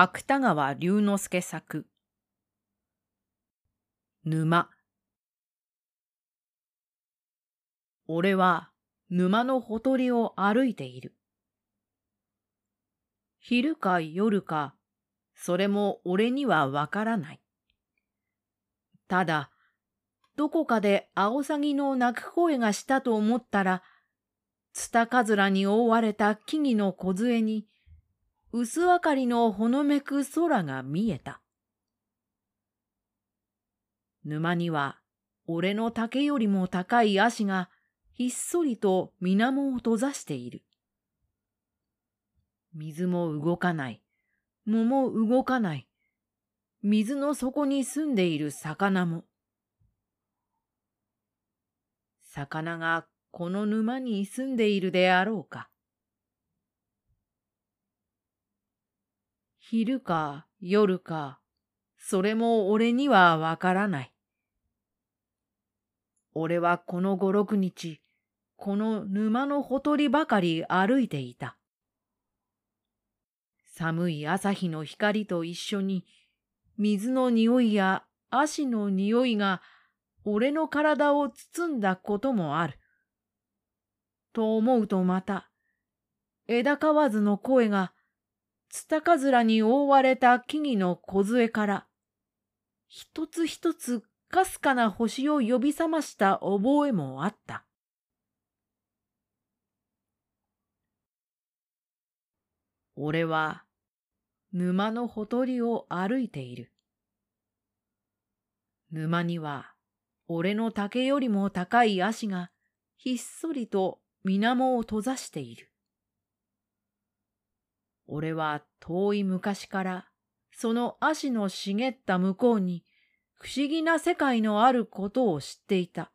芥川龍之介作沼俺は沼のほとりを歩いている。昼か夜か、それも俺にはわからない。ただ、どこかでアオサギの鳴く声がしたと思ったら、ツタカズラに覆われた木々の梢に、薄明かりのほのめく空が見えた。沼には、俺の竹よりも高い足がひっそりと水面を閉ざしている。水も動かない。藻も動かない。水の底に住んでいる魚も。魚がこの沼に住んでいるであろうか。昼か夜か、それも俺にはわからない。俺はこの五六日、この沼のほとりばかり歩いていた。寒い朝日の光と一緒に、水の匂いや足の匂いが俺の体を包んだこともある。と思うとまた、枝わずの声が、ツタカズラに覆われた木々の梢から、一つ一つかすかな星を呼び覚ました覚えもあった。俺は沼のほとりを歩いている。沼には俺の竹よりも高い足がひっそりと水面を閉ざしている。俺は遠い昔からその足の茂った向こうに不思議な世界のあることを知っていた。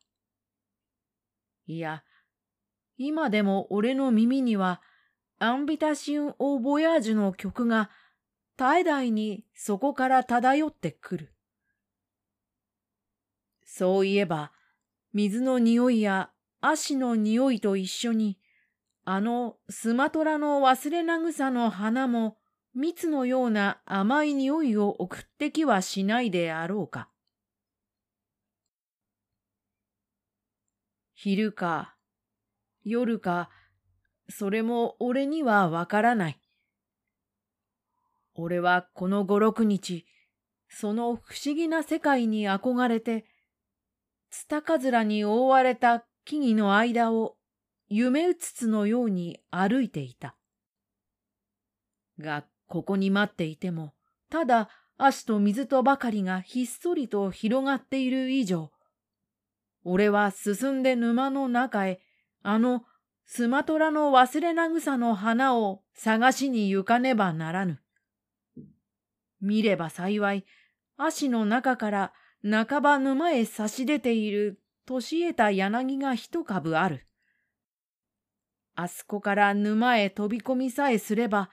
いや、今でも俺の耳にはアンビタシン・オー・ボヤージュの曲が絶え絶えにそこから漂ってくる。そういえば、水の匂いや足の匂いと一緒に、あのスマトラの忘れなぐさの花も蜜のような甘い匂いを送ってきはしないであろうか。昼か夜か、それも俺にはわからない。俺はこの五六日、その不思議な世界に憧れて、ツタカズラに覆われた木々の間を夢うつつのように歩いていた。が、ここに待っていても、ただ足と水とばかりがひっそりと広がっている以上、俺は進んで沼の中へ、あのスマトラの忘れなぐさの花を探しに行かねばならぬ。見れば幸い、足の中から半ば沼へ差し出ている年得た柳が一株ある。あそこから沼へ飛び込みさえすれば、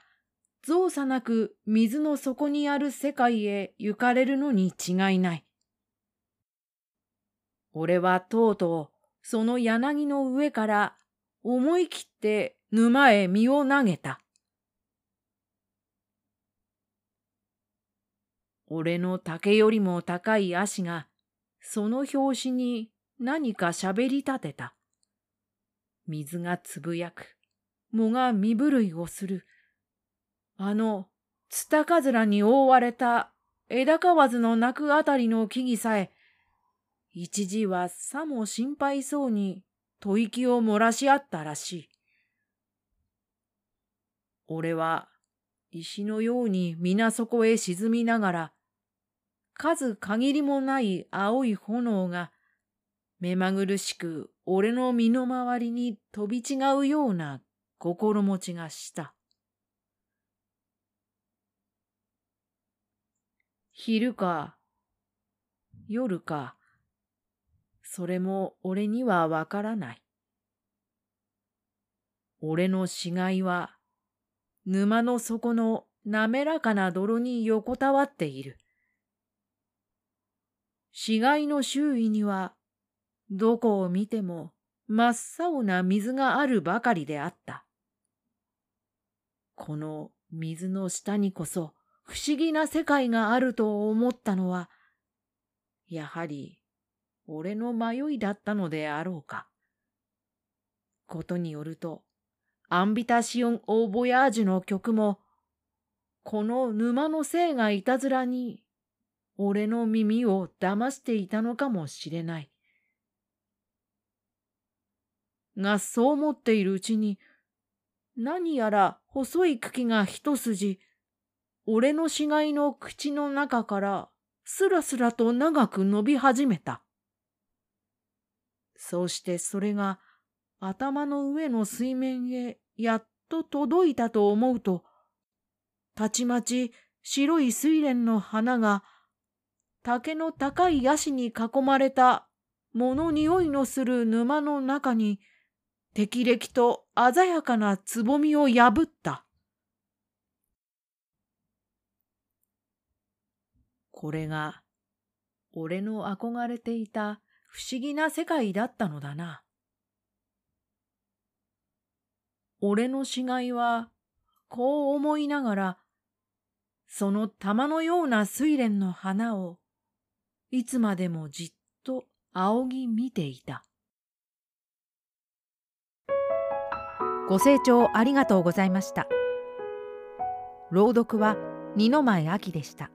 造作なく水の底にある世界へ行かれるのに違いない。俺はとうとうその柳の上から思い切って沼へ身を投げた。俺の竹よりも高い足が、その拍子に何か喋り立てた。水がつぶやく。藻が身震いをする。あの、ツタカズラに覆われた枝ずの鳴くあたりの木々さえ、一時はさも心配そうに吐息を漏らし合ったらしい。俺は石のように皆底へ沈みながら、数限りもない青い炎が目まぐるしく俺の身の回りに飛び違うような心持ちがした。昼か夜かそれも俺にはわからない。俺の死骸は沼の底の滑らかな泥に横たわっている。死骸の周囲には、どこを見ても真っ青な水があるばかりであった。この水の下にこそ、不思議な世界があると思ったのは、やはり俺の迷いだったのであろうか。ことによると、アンビタシオン・オー・ボヤージュの曲も、この沼のせいがいたずらに、俺の耳を騙していたのかもしれない。が、そう思っているうちに、何やら細い茎が一筋、俺の死骸の口の中からすらすらと長く伸び始めた。そうしてそれが頭の上の水面へやっと届いたと思うと、たちまち白い睡蓮の花が竹の高いヤシに囲まれた物匂いのする沼の中に適齢と鮮やかなつぼみを破った。これが俺の憧れていた不思議な世界だったのだな。俺の死骸はこう思いながら、その玉のような睡蓮の花をいつまでもじっと仰ぎ見ていた。ご清聴ありがとうございました。朗読は二の前秋でした。